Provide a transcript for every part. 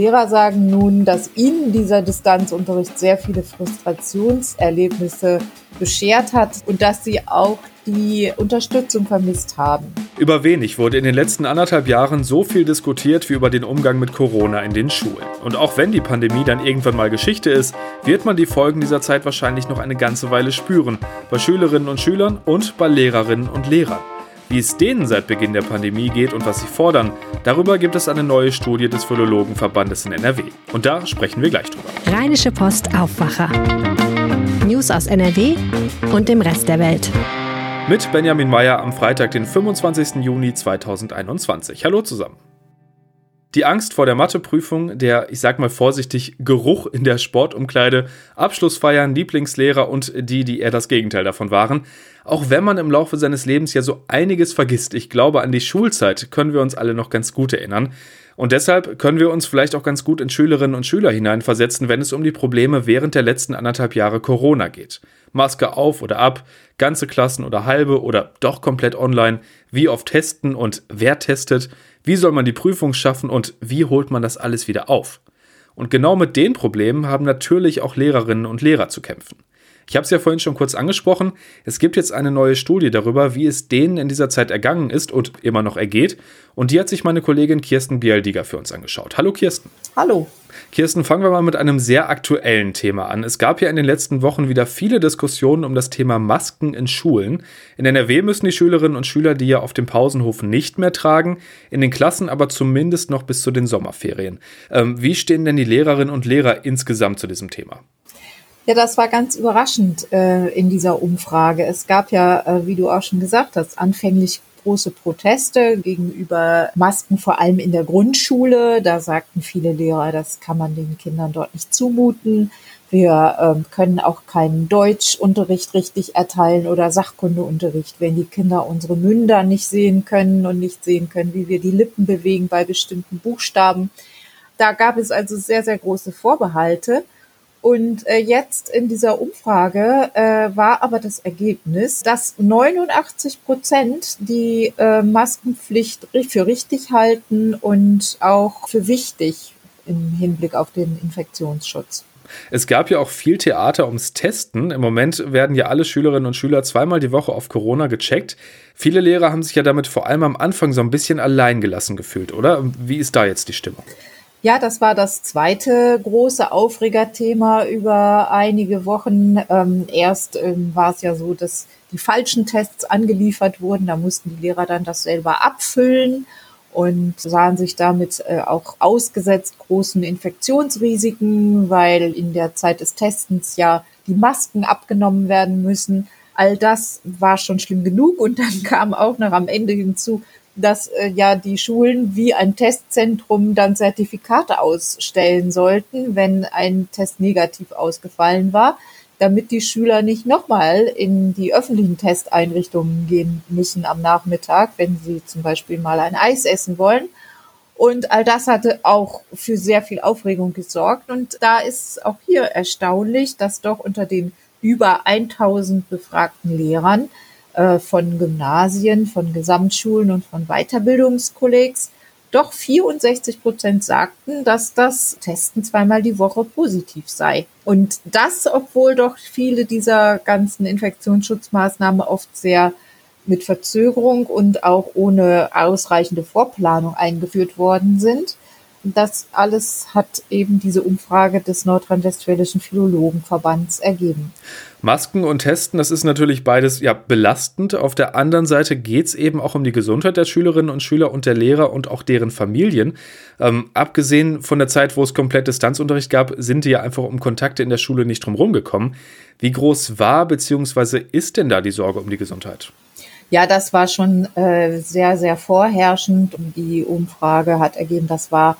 Lehrer sagen nun, dass ihnen dieser Distanzunterricht sehr viele Frustrationserlebnisse beschert hat und dass sie auch die Unterstützung vermisst haben. Über wenig wurde in den letzten anderthalb Jahren so viel diskutiert wie über den Umgang mit Corona in den Schulen. Und auch wenn die Pandemie dann irgendwann mal Geschichte ist, wird man die Folgen dieser Zeit wahrscheinlich noch eine ganze Weile spüren. Bei Schülerinnen und Schülern und bei Lehrerinnen und Lehrern. Wie es denen seit Beginn der Pandemie geht und was sie fordern, darüber gibt es eine neue Studie des Philologenverbandes in NRW. Und da sprechen wir gleich drüber. Rheinische Post Aufwacher. News aus NRW und dem Rest der Welt. Mit Benjamin Meyer am Freitag, den 25. Juni 2021. Hallo zusammen. Die Angst vor der Matheprüfung, der, ich sag mal vorsichtig, Geruch in der Sportumkleide, Abschlussfeiern, Lieblingslehrer und die, die eher das Gegenteil davon waren. Auch wenn man im Laufe seines Lebens ja so einiges vergisst, ich glaube, an die Schulzeit können wir uns alle noch ganz gut erinnern. Und deshalb können wir uns vielleicht auch ganz gut in Schülerinnen und Schüler hineinversetzen, wenn es um die Probleme während der letzten anderthalb Jahre Corona geht. Maske auf oder ab, ganze Klassen oder halbe oder doch komplett online, wie oft testen und wer testet, wie soll man die Prüfung schaffen und wie holt man das alles wieder auf? Und genau mit den Problemen haben natürlich auch Lehrerinnen und Lehrer zu kämpfen. Ich habe es ja vorhin schon kurz angesprochen. Es gibt jetzt eine neue Studie darüber, wie es denen in dieser Zeit ergangen ist und immer noch ergeht. Und die hat sich meine Kollegin Kirsten Bialdiger für uns angeschaut. Hallo Kirsten. Hallo. Kirsten, fangen wir mal mit einem sehr aktuellen Thema an. Es gab ja in den letzten Wochen wieder viele Diskussionen um das Thema Masken in Schulen. In NRW müssen die Schülerinnen und Schüler die ja auf dem Pausenhof nicht mehr tragen, in den Klassen aber zumindest noch bis zu den Sommerferien. Ähm, wie stehen denn die Lehrerinnen und Lehrer insgesamt zu diesem Thema? Ja, das war ganz überraschend äh, in dieser Umfrage. Es gab ja, äh, wie du auch schon gesagt hast, anfänglich große Proteste gegenüber Masken, vor allem in der Grundschule. Da sagten viele Lehrer, das kann man den Kindern dort nicht zumuten. Wir ähm, können auch keinen Deutschunterricht richtig erteilen oder Sachkundeunterricht, wenn die Kinder unsere Münder nicht sehen können und nicht sehen können, wie wir die Lippen bewegen bei bestimmten Buchstaben. Da gab es also sehr, sehr große Vorbehalte. Und äh, jetzt in dieser Umfrage äh, war aber das Ergebnis, dass 89 Prozent die äh, Maskenpflicht für richtig halten und auch für wichtig im Hinblick auf den Infektionsschutz. Es gab ja auch viel Theater ums Testen. Im Moment werden ja alle Schülerinnen und Schüler zweimal die Woche auf Corona gecheckt. Viele Lehrer haben sich ja damit vor allem am Anfang so ein bisschen alleingelassen gefühlt, oder? Wie ist da jetzt die Stimmung? Ja, das war das zweite große Aufregerthema über einige Wochen. Ähm, erst ähm, war es ja so, dass die falschen Tests angeliefert wurden. Da mussten die Lehrer dann das selber abfüllen und sahen sich damit äh, auch ausgesetzt großen Infektionsrisiken, weil in der Zeit des Testens ja die Masken abgenommen werden müssen. All das war schon schlimm genug und dann kam auch noch am Ende hinzu, dass äh, ja die Schulen wie ein Testzentrum dann Zertifikate ausstellen sollten, wenn ein Test negativ ausgefallen war, damit die Schüler nicht nochmal in die öffentlichen Testeinrichtungen gehen müssen am Nachmittag, wenn sie zum Beispiel mal ein Eis essen wollen. Und all das hatte auch für sehr viel Aufregung gesorgt. Und da ist auch hier erstaunlich, dass doch unter den über 1000 befragten Lehrern von Gymnasien, von Gesamtschulen und von Weiterbildungskollegs doch 64 Prozent sagten, dass das Testen zweimal die Woche positiv sei. Und das, obwohl doch viele dieser ganzen Infektionsschutzmaßnahmen oft sehr mit Verzögerung und auch ohne ausreichende Vorplanung eingeführt worden sind. Das alles hat eben diese Umfrage des Nordrhein-Westfälischen Philologenverbands ergeben. Masken und Testen, das ist natürlich beides ja belastend. Auf der anderen Seite geht es eben auch um die Gesundheit der Schülerinnen und Schüler und der Lehrer und auch deren Familien. Ähm, abgesehen von der Zeit, wo es komplett Distanzunterricht gab, sind die ja einfach um Kontakte in der Schule nicht drum gekommen. Wie groß war bzw. ist denn da die Sorge um die Gesundheit? Ja, das war schon äh, sehr, sehr vorherrschend die Umfrage hat ergeben, das war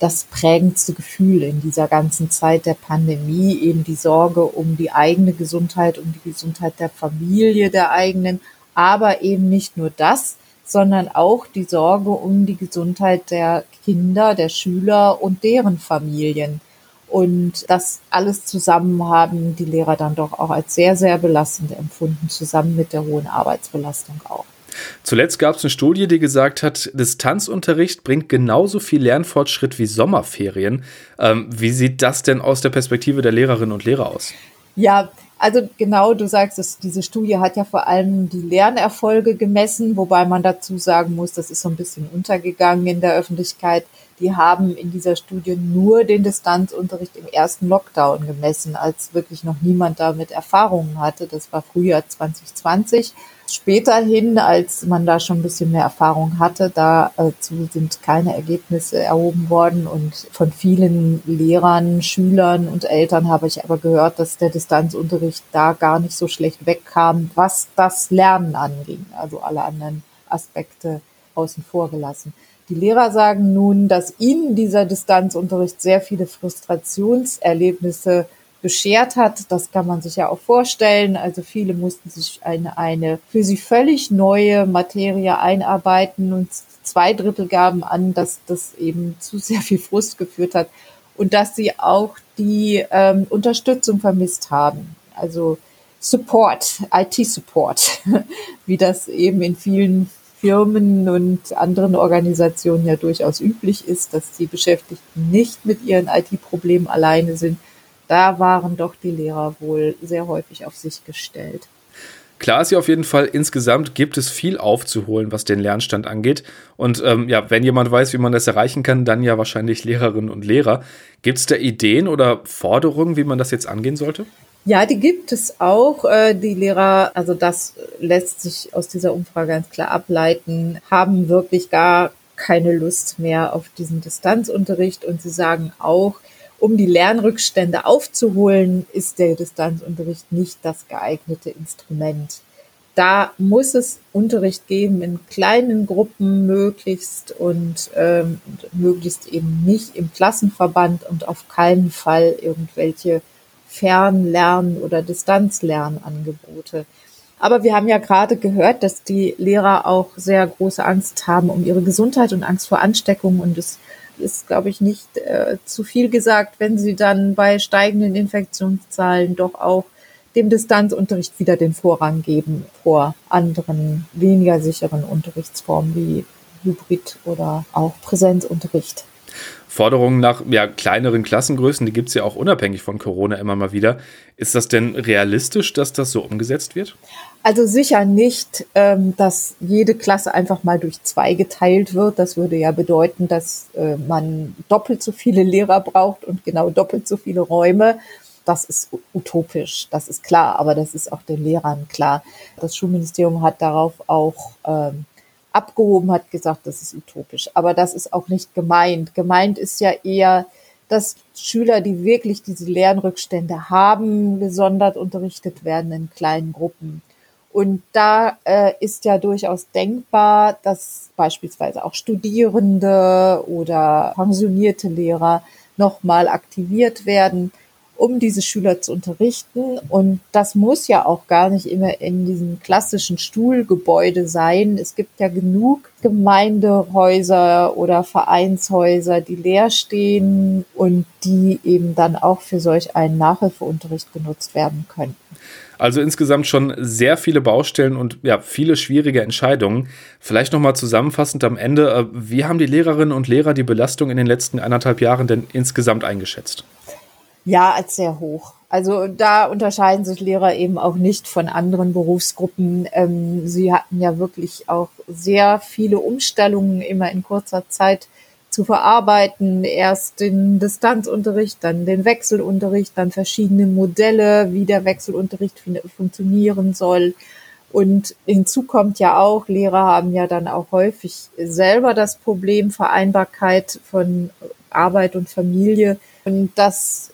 das prägendste Gefühl in dieser ganzen Zeit der Pandemie, eben die Sorge um die eigene Gesundheit, um die Gesundheit der Familie der eigenen, aber eben nicht nur das, sondern auch die Sorge um die Gesundheit der Kinder, der Schüler und deren Familien. Und das alles zusammen haben die Lehrer dann doch auch als sehr, sehr belastend empfunden, zusammen mit der hohen Arbeitsbelastung auch. Zuletzt gab es eine Studie, die gesagt hat, Distanzunterricht bringt genauso viel Lernfortschritt wie Sommerferien. Ähm, wie sieht das denn aus der Perspektive der Lehrerinnen und Lehrer aus? Ja, also genau, du sagst es, diese Studie hat ja vor allem die Lernerfolge gemessen, wobei man dazu sagen muss, das ist so ein bisschen untergegangen in der Öffentlichkeit. Die haben in dieser Studie nur den Distanzunterricht im ersten Lockdown gemessen, als wirklich noch niemand damit Erfahrungen hatte. Das war Frühjahr 2020. Späterhin, als man da schon ein bisschen mehr Erfahrung hatte, dazu sind keine Ergebnisse erhoben worden. Und von vielen Lehrern, Schülern und Eltern habe ich aber gehört, dass der Distanzunterricht da gar nicht so schlecht wegkam, was das Lernen anging. Also alle anderen Aspekte außen vor gelassen. Die Lehrer sagen nun, dass ihnen dieser Distanzunterricht sehr viele Frustrationserlebnisse beschert hat. Das kann man sich ja auch vorstellen. Also viele mussten sich eine, eine für sie völlig neue Materie einarbeiten und zwei Drittel gaben an, dass das eben zu sehr viel Frust geführt hat und dass sie auch die ähm, Unterstützung vermisst haben. Also Support, IT-Support, wie das eben in vielen Firmen und anderen Organisationen ja durchaus üblich ist, dass die Beschäftigten nicht mit ihren IT-Problemen alleine sind, da waren doch die Lehrer wohl sehr häufig auf sich gestellt. Klar ist ja auf jeden Fall, insgesamt gibt es viel aufzuholen, was den Lernstand angeht. Und ähm, ja, wenn jemand weiß, wie man das erreichen kann, dann ja wahrscheinlich Lehrerinnen und Lehrer. Gibt es da Ideen oder Forderungen, wie man das jetzt angehen sollte? Ja, die gibt es auch. Äh, die Lehrer, also das lässt sich aus dieser Umfrage ganz klar ableiten, haben wirklich gar keine Lust mehr auf diesen Distanzunterricht und sie sagen auch, um die Lernrückstände aufzuholen, ist der Distanzunterricht nicht das geeignete Instrument. Da muss es Unterricht geben in kleinen Gruppen möglichst und ähm, möglichst eben nicht im Klassenverband und auf keinen Fall irgendwelche Fernlernen oder Distanzlernangebote. Aber wir haben ja gerade gehört, dass die Lehrer auch sehr große Angst haben um ihre Gesundheit und Angst vor Ansteckung und es ist, glaube ich, nicht äh, zu viel gesagt, wenn sie dann bei steigenden Infektionszahlen doch auch dem Distanzunterricht wieder den Vorrang geben vor anderen weniger sicheren Unterrichtsformen wie Hybrid oder auch Präsenzunterricht. Forderungen nach ja, kleineren Klassengrößen, die gibt es ja auch unabhängig von Corona immer mal wieder. Ist das denn realistisch, dass das so umgesetzt wird? Also sicher nicht, ähm, dass jede Klasse einfach mal durch zwei geteilt wird. Das würde ja bedeuten, dass äh, man doppelt so viele Lehrer braucht und genau doppelt so viele Räume. Das ist utopisch, das ist klar, aber das ist auch den Lehrern klar. Das Schulministerium hat darauf auch ähm, abgehoben, hat gesagt, das ist utopisch. Aber das ist auch nicht gemeint. Gemeint ist ja eher, dass Schüler, die wirklich diese Lernrückstände haben, gesondert unterrichtet werden in kleinen Gruppen. Und da äh, ist ja durchaus denkbar, dass beispielsweise auch Studierende oder pensionierte Lehrer nochmal aktiviert werden um diese Schüler zu unterrichten. Und das muss ja auch gar nicht immer in diesem klassischen Stuhlgebäude sein. Es gibt ja genug Gemeindehäuser oder Vereinshäuser, die leer stehen und die eben dann auch für solch einen Nachhilfeunterricht genutzt werden könnten. Also insgesamt schon sehr viele Baustellen und ja, viele schwierige Entscheidungen. Vielleicht nochmal zusammenfassend am Ende, äh, wie haben die Lehrerinnen und Lehrer die Belastung in den letzten eineinhalb Jahren denn insgesamt eingeschätzt? Ja, als sehr hoch. Also da unterscheiden sich Lehrer eben auch nicht von anderen Berufsgruppen. Ähm, sie hatten ja wirklich auch sehr viele Umstellungen immer in kurzer Zeit zu verarbeiten. Erst den Distanzunterricht, dann den Wechselunterricht, dann verschiedene Modelle, wie der Wechselunterricht funktionieren soll. Und hinzu kommt ja auch, Lehrer haben ja dann auch häufig selber das Problem Vereinbarkeit von Arbeit und Familie. Und das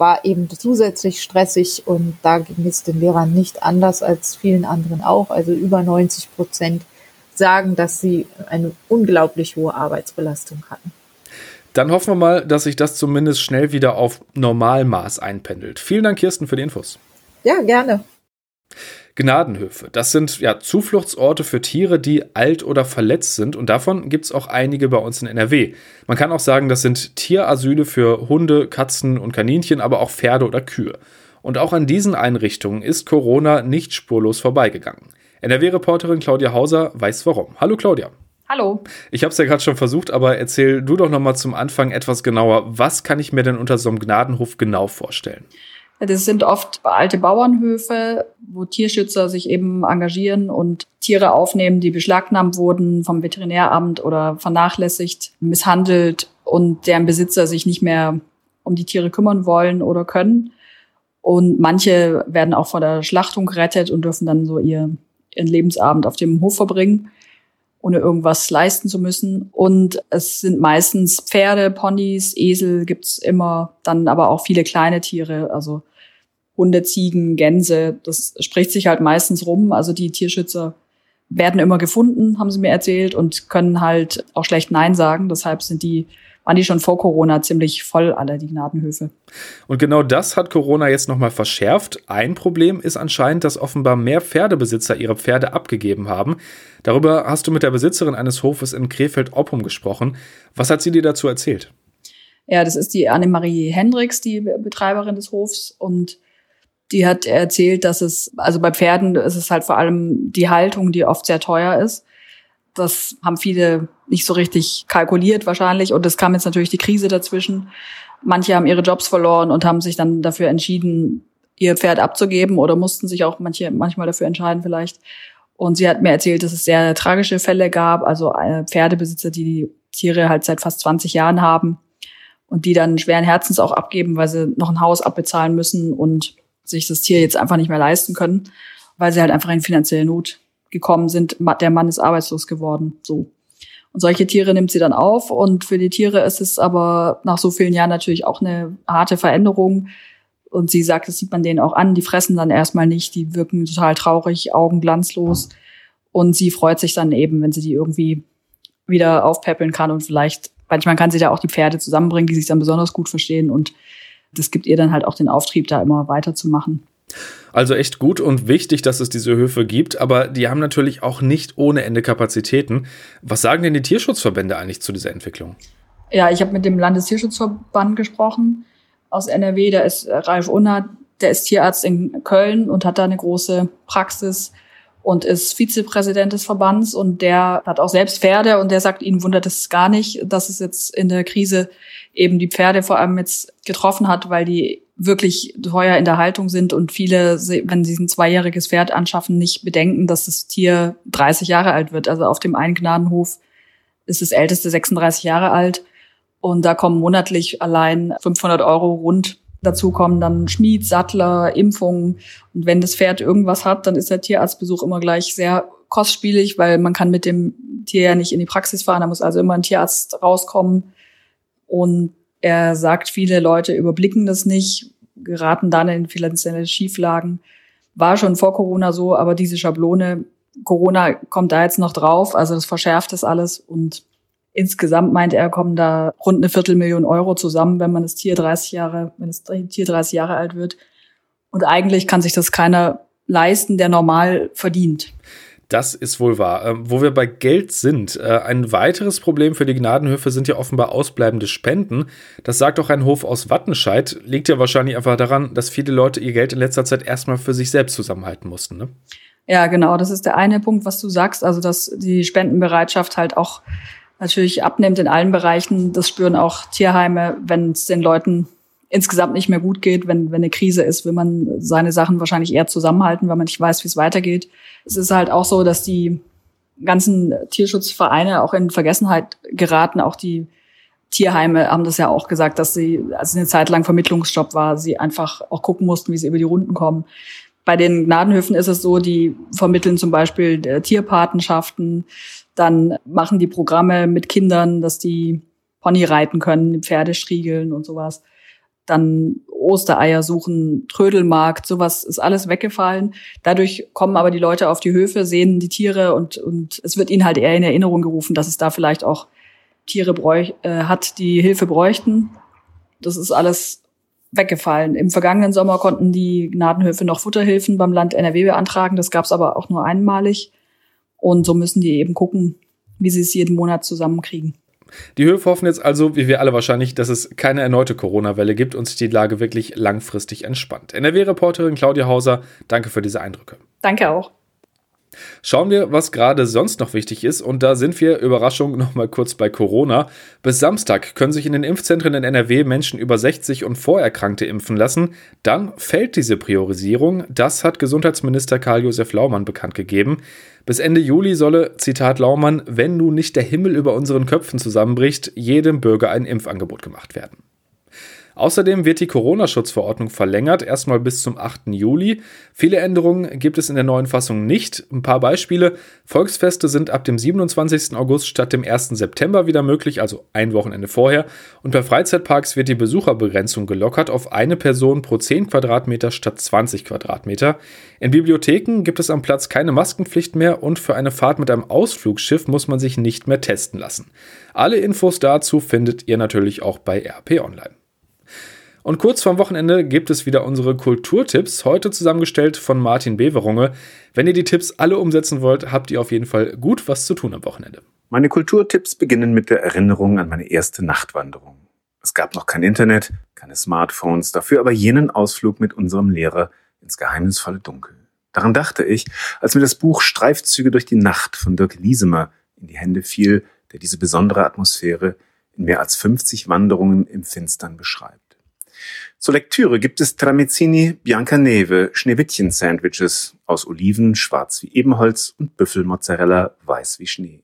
war eben zusätzlich stressig und da ging es den Lehrern nicht anders als vielen anderen auch. Also über 90 Prozent sagen, dass sie eine unglaublich hohe Arbeitsbelastung hatten. Dann hoffen wir mal, dass sich das zumindest schnell wieder auf Normalmaß einpendelt. Vielen Dank, Kirsten, für die Infos. Ja, gerne. Gnadenhöfe. Das sind ja Zufluchtsorte für Tiere, die alt oder verletzt sind und davon gibt es auch einige bei uns in NRW. Man kann auch sagen, das sind Tierasyle für Hunde, Katzen und Kaninchen, aber auch Pferde oder Kühe. Und auch an diesen Einrichtungen ist Corona nicht spurlos vorbeigegangen. NRW-Reporterin Claudia Hauser weiß warum. Hallo Claudia. Hallo. Ich habe es ja gerade schon versucht, aber erzähl du doch noch mal zum Anfang etwas genauer. Was kann ich mir denn unter so einem Gnadenhof genau vorstellen? Das sind oft alte Bauernhöfe, wo Tierschützer sich eben engagieren und Tiere aufnehmen, die beschlagnahmt wurden vom Veterinäramt oder vernachlässigt, misshandelt und deren Besitzer sich nicht mehr um die Tiere kümmern wollen oder können. Und manche werden auch vor der Schlachtung gerettet und dürfen dann so ihr, ihren Lebensabend auf dem Hof verbringen ohne irgendwas leisten zu müssen. Und es sind meistens Pferde, Ponys, Esel gibt's immer, dann aber auch viele kleine Tiere, also Hunde, Ziegen, Gänse. Das spricht sich halt meistens rum. Also die Tierschützer werden immer gefunden, haben sie mir erzählt, und können halt auch schlecht Nein sagen. Deshalb sind die waren die schon vor Corona ziemlich voll, alle die Gnadenhöfe. Und genau das hat Corona jetzt nochmal verschärft. Ein Problem ist anscheinend, dass offenbar mehr Pferdebesitzer ihre Pferde abgegeben haben. Darüber hast du mit der Besitzerin eines Hofes in Krefeld-Oppum gesprochen. Was hat sie dir dazu erzählt? Ja, das ist die Annemarie Hendricks, die Betreiberin des Hofs und die hat erzählt, dass es, also bei Pferden ist es halt vor allem die Haltung, die oft sehr teuer ist. Das haben viele nicht so richtig kalkuliert wahrscheinlich. Und es kam jetzt natürlich die Krise dazwischen. Manche haben ihre Jobs verloren und haben sich dann dafür entschieden, ihr Pferd abzugeben oder mussten sich auch manche manchmal dafür entscheiden vielleicht. Und sie hat mir erzählt, dass es sehr tragische Fälle gab, also äh, Pferdebesitzer, die die Tiere halt seit fast 20 Jahren haben und die dann schweren Herzens auch abgeben, weil sie noch ein Haus abbezahlen müssen und sich das Tier jetzt einfach nicht mehr leisten können, weil sie halt einfach in finanzielle Not gekommen sind. Der Mann ist arbeitslos geworden, so. Und solche Tiere nimmt sie dann auf. Und für die Tiere ist es aber nach so vielen Jahren natürlich auch eine harte Veränderung. Und sie sagt, das sieht man denen auch an. Die fressen dann erstmal nicht. Die wirken total traurig, augenglanzlos. Und sie freut sich dann eben, wenn sie die irgendwie wieder aufpäppeln kann und vielleicht, manchmal kann sie da auch die Pferde zusammenbringen, die sich dann besonders gut verstehen. Und das gibt ihr dann halt auch den Auftrieb, da immer weiterzumachen. Also echt gut und wichtig, dass es diese Höfe gibt, aber die haben natürlich auch nicht ohne Ende Kapazitäten. Was sagen denn die Tierschutzverbände eigentlich zu dieser Entwicklung? Ja, ich habe mit dem Landestierschutzverband gesprochen aus NRW, da ist Ralf Unner, der ist Tierarzt in Köln und hat da eine große Praxis und ist Vizepräsident des Verbands und der hat auch selbst Pferde und der sagt, ihn wundert es gar nicht, dass es jetzt in der Krise eben die Pferde vor allem jetzt getroffen hat, weil die wirklich teuer in der Haltung sind und viele, wenn sie ein zweijähriges Pferd anschaffen, nicht bedenken, dass das Tier 30 Jahre alt wird. Also auf dem einen Gnadenhof ist das älteste 36 Jahre alt und da kommen monatlich allein 500 Euro rund. Dazu kommen dann Schmied, Sattler, Impfungen und wenn das Pferd irgendwas hat, dann ist der Tierarztbesuch immer gleich sehr kostspielig, weil man kann mit dem Tier ja nicht in die Praxis fahren, da muss also immer ein Tierarzt rauskommen und er sagt, viele Leute überblicken das nicht, geraten dann in finanzielle Schieflagen. War schon vor Corona so, aber diese Schablone, Corona kommt da jetzt noch drauf, also das verschärft das alles und insgesamt meint er, kommen da rund eine Viertelmillion Euro zusammen, wenn man das Tier 30 Jahre, wenn das Tier 30 Jahre alt wird. Und eigentlich kann sich das keiner leisten, der normal verdient. Das ist wohl wahr. Ähm, wo wir bei Geld sind, äh, ein weiteres Problem für die Gnadenhöfe sind ja offenbar ausbleibende Spenden. Das sagt auch ein Hof aus Wattenscheid. Liegt ja wahrscheinlich einfach daran, dass viele Leute ihr Geld in letzter Zeit erstmal für sich selbst zusammenhalten mussten. Ne? Ja, genau. Das ist der eine Punkt, was du sagst. Also, dass die Spendenbereitschaft halt auch natürlich abnimmt in allen Bereichen. Das spüren auch Tierheime, wenn es den Leuten insgesamt nicht mehr gut geht, wenn, wenn eine Krise ist, will man seine Sachen wahrscheinlich eher zusammenhalten, weil man nicht weiß, wie es weitergeht. Es ist halt auch so, dass die ganzen Tierschutzvereine auch in Vergessenheit geraten. Auch die Tierheime haben das ja auch gesagt, dass sie, als eine Zeit lang Vermittlungsstopp war, sie einfach auch gucken mussten, wie sie über die Runden kommen. Bei den Gnadenhöfen ist es so, die vermitteln zum Beispiel äh, Tierpatenschaften, dann machen die Programme mit Kindern, dass die Pony reiten können, Pferde striegeln und sowas dann Ostereier suchen, Trödelmarkt, sowas ist alles weggefallen. Dadurch kommen aber die Leute auf die Höfe, sehen die Tiere und, und es wird ihnen halt eher in Erinnerung gerufen, dass es da vielleicht auch Tiere bräuch, äh, hat, die Hilfe bräuchten. Das ist alles weggefallen. Im vergangenen Sommer konnten die Gnadenhöfe noch Futterhilfen beim Land NRW beantragen. Das gab es aber auch nur einmalig. Und so müssen die eben gucken, wie sie es jeden Monat zusammenkriegen. Die Höfe hoffen jetzt also, wie wir alle wahrscheinlich, dass es keine erneute Corona-Welle gibt und sich die Lage wirklich langfristig entspannt. NRW-Reporterin Claudia Hauser, danke für diese Eindrücke. Danke auch. Schauen wir, was gerade sonst noch wichtig ist. Und da sind wir, Überraschung, nochmal kurz bei Corona. Bis Samstag können sich in den Impfzentren in NRW Menschen über 60 und Vorerkrankte impfen lassen. Dann fällt diese Priorisierung. Das hat Gesundheitsminister Karl-Josef Laumann bekannt gegeben. Bis Ende Juli solle, Zitat Laumann, wenn nun nicht der Himmel über unseren Köpfen zusammenbricht, jedem Bürger ein Impfangebot gemacht werden. Außerdem wird die Corona-Schutzverordnung verlängert, erstmal bis zum 8. Juli. Viele Änderungen gibt es in der neuen Fassung nicht. Ein paar Beispiele. Volksfeste sind ab dem 27. August statt dem 1. September wieder möglich, also ein Wochenende vorher. Und bei Freizeitparks wird die Besucherbegrenzung gelockert auf eine Person pro 10 Quadratmeter statt 20 Quadratmeter. In Bibliotheken gibt es am Platz keine Maskenpflicht mehr und für eine Fahrt mit einem Ausflugsschiff muss man sich nicht mehr testen lassen. Alle Infos dazu findet ihr natürlich auch bei RP Online. Und kurz vorm Wochenende gibt es wieder unsere Kulturtipps, heute zusammengestellt von Martin Beverunge. Wenn ihr die Tipps alle umsetzen wollt, habt ihr auf jeden Fall gut was zu tun am Wochenende. Meine Kulturtipps beginnen mit der Erinnerung an meine erste Nachtwanderung. Es gab noch kein Internet, keine Smartphones, dafür aber jenen Ausflug mit unserem Lehrer ins geheimnisvolle Dunkel. Daran dachte ich, als mir das Buch Streifzüge durch die Nacht von Dirk Liesemer in die Hände fiel, der diese besondere Atmosphäre in mehr als 50 Wanderungen im Finstern beschreibt. Zur Lektüre gibt es Tramezzini Biancaneve Schneewittchen-Sandwiches aus Oliven, schwarz wie Ebenholz und Büffelmozzarella, weiß wie Schnee.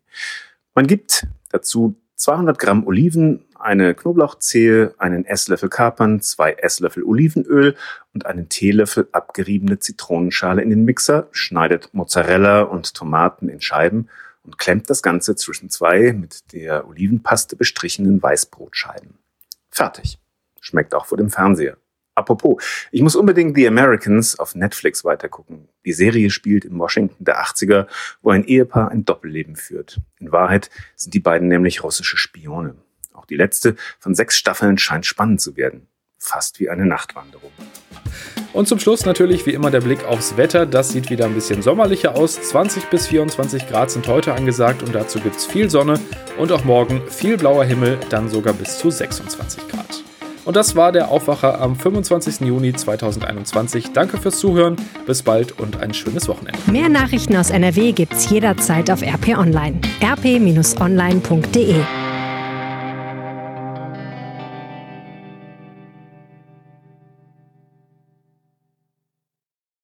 Man gibt dazu 200 Gramm Oliven, eine Knoblauchzehe, einen Esslöffel Kapern, zwei Esslöffel Olivenöl und einen Teelöffel abgeriebene Zitronenschale in den Mixer, schneidet Mozzarella und Tomaten in Scheiben und klemmt das Ganze zwischen zwei mit der Olivenpaste bestrichenen Weißbrotscheiben. Fertig. Schmeckt auch vor dem Fernseher. Apropos, ich muss unbedingt The Americans auf Netflix weitergucken. Die Serie spielt in Washington der 80er, wo ein Ehepaar ein Doppelleben führt. In Wahrheit sind die beiden nämlich russische Spione. Auch die letzte von sechs Staffeln scheint spannend zu werden. Fast wie eine Nachtwanderung. Und zum Schluss natürlich wie immer der Blick aufs Wetter. Das sieht wieder ein bisschen sommerlicher aus. 20 bis 24 Grad sind heute angesagt und dazu gibt es viel Sonne und auch morgen viel blauer Himmel, dann sogar bis zu 26 Grad. Und das war der Aufwacher am 25. Juni 2021. Danke fürs Zuhören, bis bald und ein schönes Wochenende. Mehr Nachrichten aus NRW gibt's jederzeit auf RP Online. rp-online.de